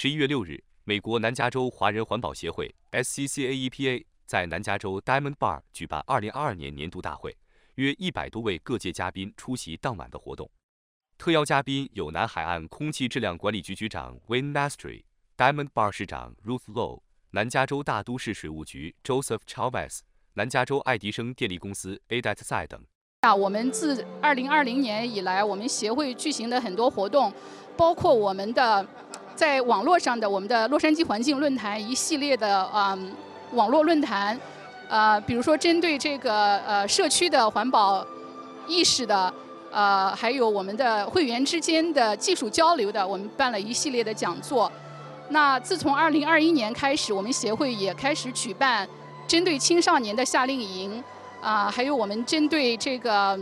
十一月六日，美国南加州华人环保协会 （SCCA-EPA） 在南加州 Diamond Bar 举办二零二二年年度大会，约一百多位各界嘉宾出席当晚的活动。特邀嘉宾有南海岸空气质量管理局局长 Wayne Nastri、Diamond Bar 市长 Ruth Low、南加州大都市水务局 Joseph Chavez、南加州爱迪生电力公司 Adat 赛等。那，我们自二零二零年以来，我们协会举行的很多活动，包括我们的在网络上的我们的洛杉矶环境论坛一系列的啊网络论坛，呃，比如说针对这个呃社区的环保意识的。呃，还有我们的会员之间的技术交流的，我们办了一系列的讲座。那自从二零二一年开始，我们协会也开始举办针对青少年的夏令营，啊，还有我们针对这个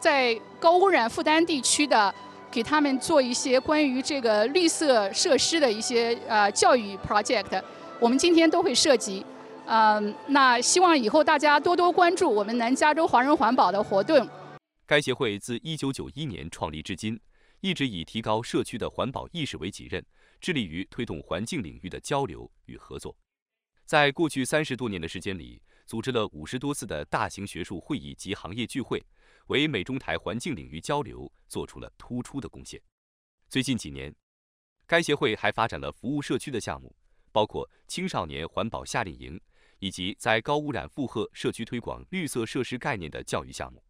在高污染负担地区的，给他们做一些关于这个绿色设施的一些呃教育 project，我们今天都会涉及。嗯，那希望以后大家多多关注我们南加州华人环保的活动。该协会自1991年创立至今，一直以提高社区的环保意识为己任，致力于推动环境领域的交流与合作。在过去三十多年的时间里，组织了五十多次的大型学术会议及行业聚会，为美中台环境领域交流做出了突出的贡献。最近几年，该协会还发展了服务社区的项目，包括青少年环保夏令营，以及在高污染负荷社区推广绿色设施概念的教育项目。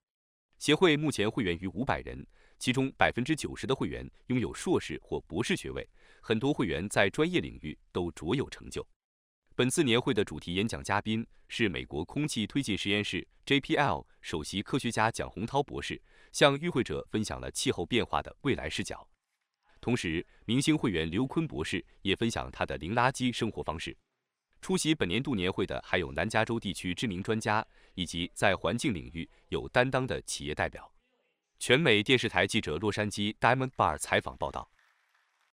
协会目前会员逾五百人，其中百分之九十的会员拥有硕士或博士学位，很多会员在专业领域都卓有成就。本次年会的主题演讲嘉宾是美国空气推进实验室 （JPL） 首席科学家蒋洪涛博士，向与会者分享了气候变化的未来视角。同时，明星会员刘坤博士也分享他的零垃圾生活方式。出席本年度年会的还有南加州地区知名专家，以及在环境领域有担当的企业代表。全美电视台记者洛杉矶 Diamond Bar 采访报道。